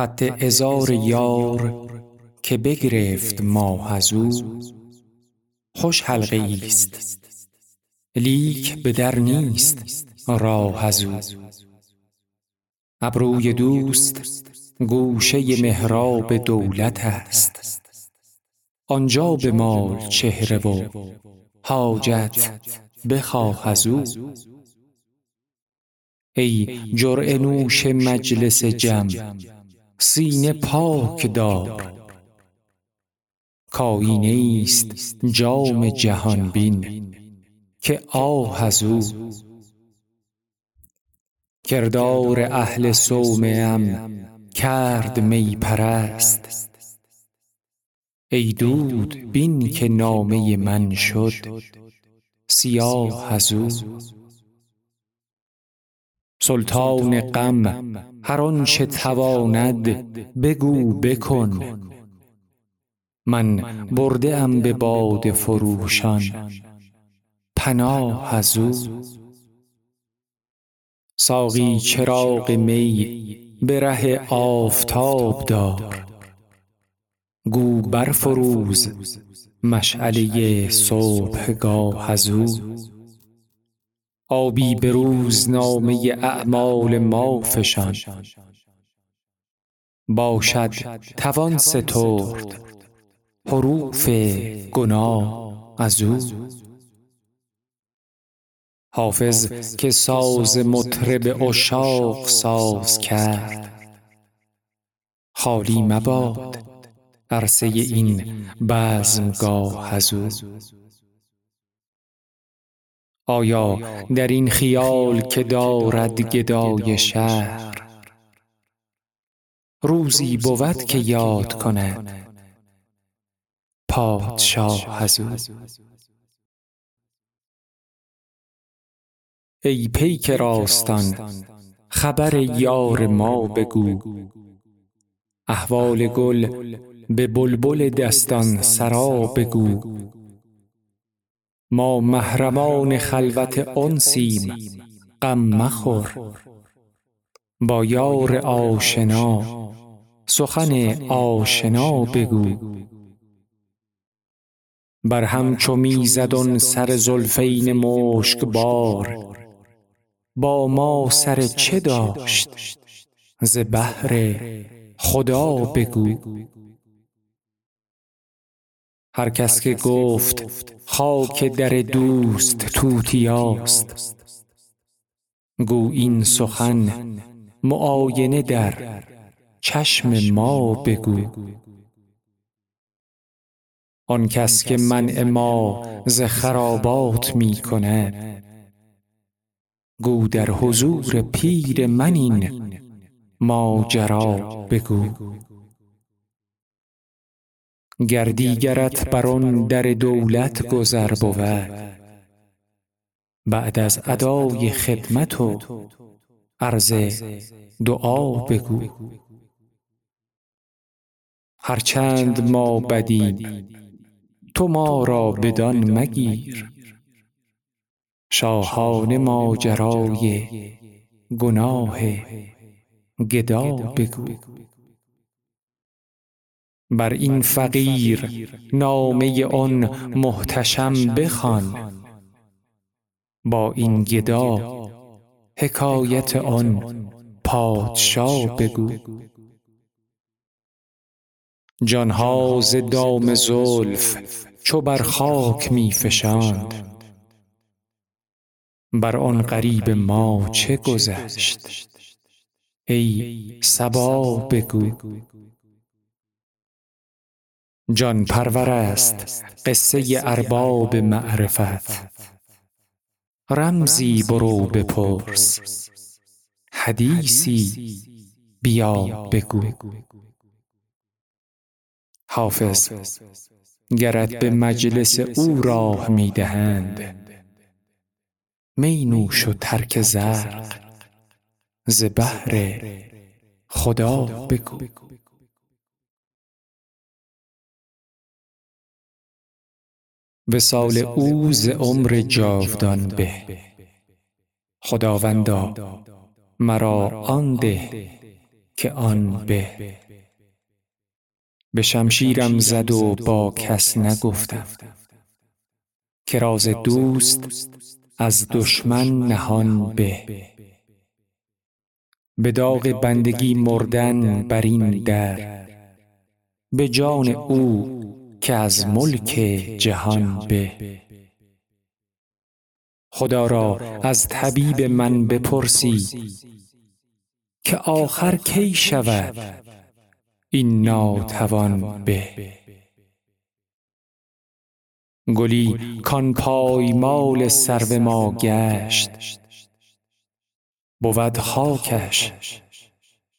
خط ازار یار که بگرفت ماه از او. خوش حلقه است. لیک به در نیست راه از ابروی دوست گوشه محراب دولت است. آنجا به مال چهره و حاجت بخواه از او. ای جرعه نوش مجلس جم سینه پاک دار. کایینه است جام جهان بین. که آه از او. کردار اهل صومعه ام کرد می پرست. ای دود بین که نامه من شد. سیاه از او. سلطان غم هر آنچه تواند بگو بکن. من برده ام به باده فروشان پناه از او. ساقی چراغ می به ره آفتاب دار. گو برفروز مشعله صبحگاه از او. آبی به روزنامه اعمال ما فشان. باشد توان سترد حروف گناه از او. حافظ که ساز مطرب عشاق ساز کرد. خالی مباد عرصه این بزمگاه از او. آیا در این خیال که دارد گدای شهر؟ روزی بود که یاد کند. پادشاه از ای پیک راستان خبر یار ما بگو. احوال گل به بلبل دستان سرا بگو. ما محرمان خلوت انسیم غم مخور. با یار آشنا سخن آشنا بگو. بر هم چو می زد سر زلفین مشکبار با ما سر چه داشت ز بهر خدا بگو. هر کس که گفت خاک در دوست توتیاست گو این سخن معاینه در چشم ما بگو. آن کس که منع ما ز خرابات می کند گو در حضور پیر من این ماجرا بگو. گر دیگرت بر آن در دولت گذر بود. بعد از ادای خدمت و عرض دعا بگو. هرچند ما بدیم تو ما را بدان مگیر. شاهان ماجرای گناه گدا بگو. بر این فقیر نامه آن محتشم بخوان. با این گدا حکایت آن پادشا بگو. جانها ز دام زلف چو بر خاک می فشاند بر آن غریب ما چه گذشت؟ ای صبا بگو. جان پرور است قصه ارباب معرفت. رمزی برو بپرس. حدیثی بیا بگو. حافظ گرت به مجلس او راه می دهند می نوش و ترک زرق ز بهر خدا بگو. وصال او ز عمر جاودان به. خداوندا مرا آن ده که آن به. به شمشیرم زد و با کس نگفتم. که راز دوست از دشمن نهان به. به. داغ بندگی مردن بر این در. به جان او که از ملک جهان به. خدا را از طبیب من بپرسی که آخر کی شود؟ این ناتوان به. گلی کان پایمال سرو ما گشت. بود خاکش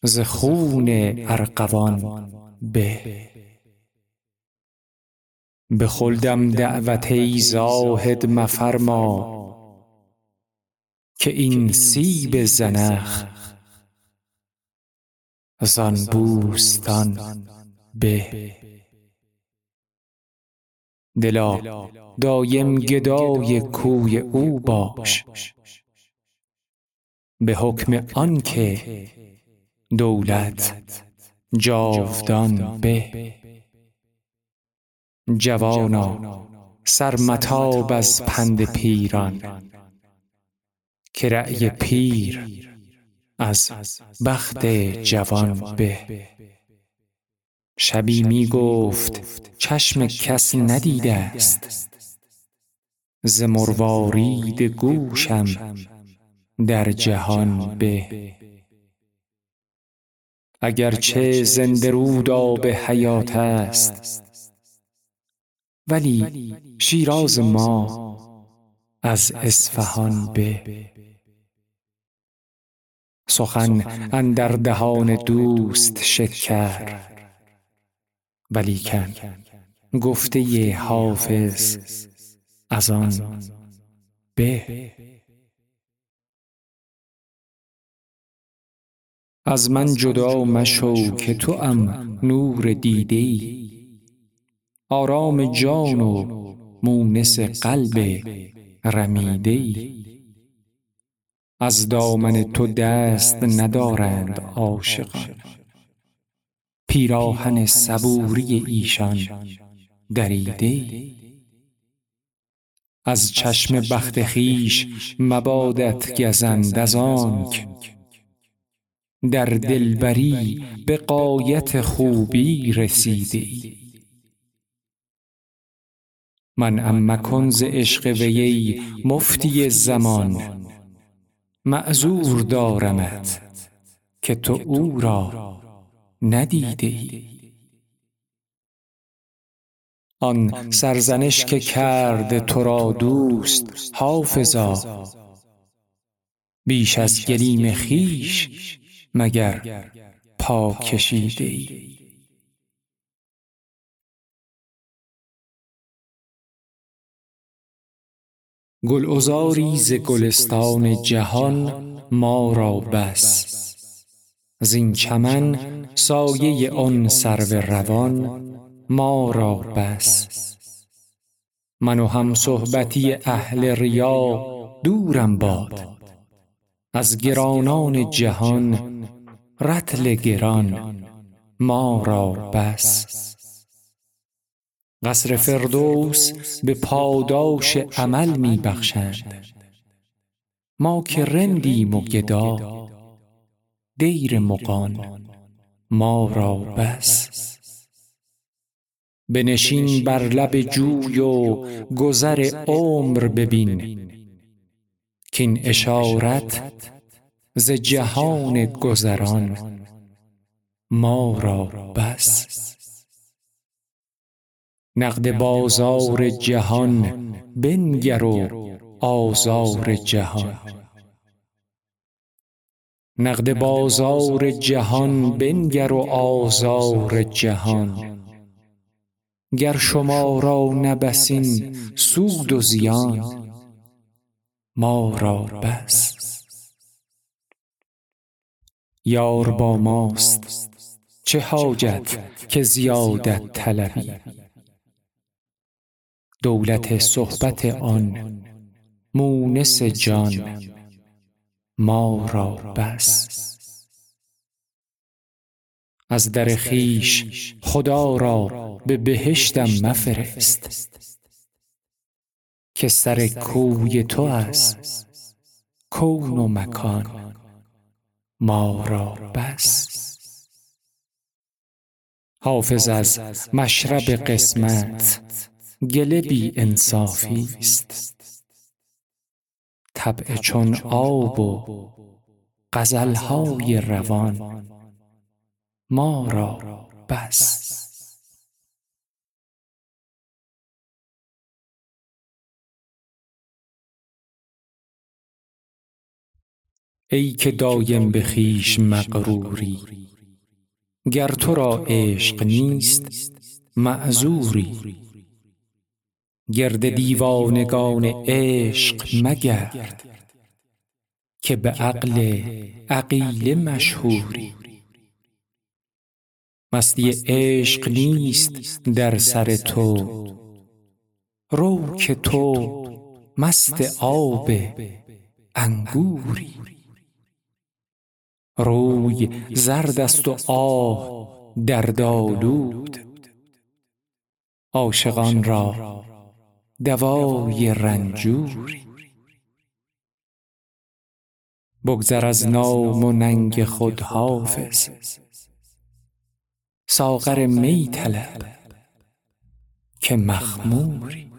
ز خون ارغوان به. به خلدم دعوت ای زاهد مفرما که این سیب زنخ زان بوستان به. دلا دایم گدای کوی او باش. به حکم آنکه دولت جاودان به. جوانا سر متاب از پند پیران. که رأی پیر از بخت جوان به. شبی می گفت چشم کس ندیده است. ز مروارید گوشم در جهان به. اگرچه زنده رود آب حیات است ولی شیراز ما از اصفهان به. سخن اندر دهان دوست شکر ولیکن گفته حافظ از آن به. از من جدا مشو که توام نور دیده آرام جان و مونس قلب رمیده ای از دامن تو دست ندارند عاشقان. پیراهن صبوری ایشان دریده از چشم بخت خویش مبادت گزند از آنک. در دلبری به غایت خوبی رسیده ای منعم مکن ز عشق وی مفتی زمان. معذور دارمت که تو او را ندیده ای آن سرزنش که کرد تو را دوست حافظا. بیش از گلیم خویش مگر پا کشیده ای گلعذاری ز گلستان جهان ما را بس. زین چمن سایه آن سرو روان ما را بس. من و همصحبتی اهل ریا دورم باد. از گرانان جهان رطل گران ما را بس. قصر فردوس به پاداش عمل می بخشند ما که رندیم و گدا دیر مغان ما را بس. بنشین بر لب جوی و گذر عمر ببین کاین اشارت ز جهان گذران ما را بس. نقد بازار جهان بنگر و آزار جهان. نقد بازار جهان بنگر و آزار جهان. گر شما را نه بس این سود و زیان. ما را بس. یار با ماست. چه حاجت که زیادت طلبی؟ دولت صحبت آن مونس جان ما را بس. از در خیش خدا را به بهشتم مفرست که سر کوی تو است. کون و مکان ما را بس. حافظ از مشرب قسمت. گله بی انصافی است. طبع چون آب و غزلهای روان ما را بس. ای که دایم به خویش مغروری گر تو را عشق نیست معذوری. گرد دیوانگان عشق مگرد. که به عقل عقیله مشهوری. مستی عشق نیست در سر تو. رو که تو مست آب انگوری. روی زرد است و آه دردآلود عاشقان را دوای رنجوری بگذر از نام و ننگ خود حافظ. ساغر می طلب که مخموری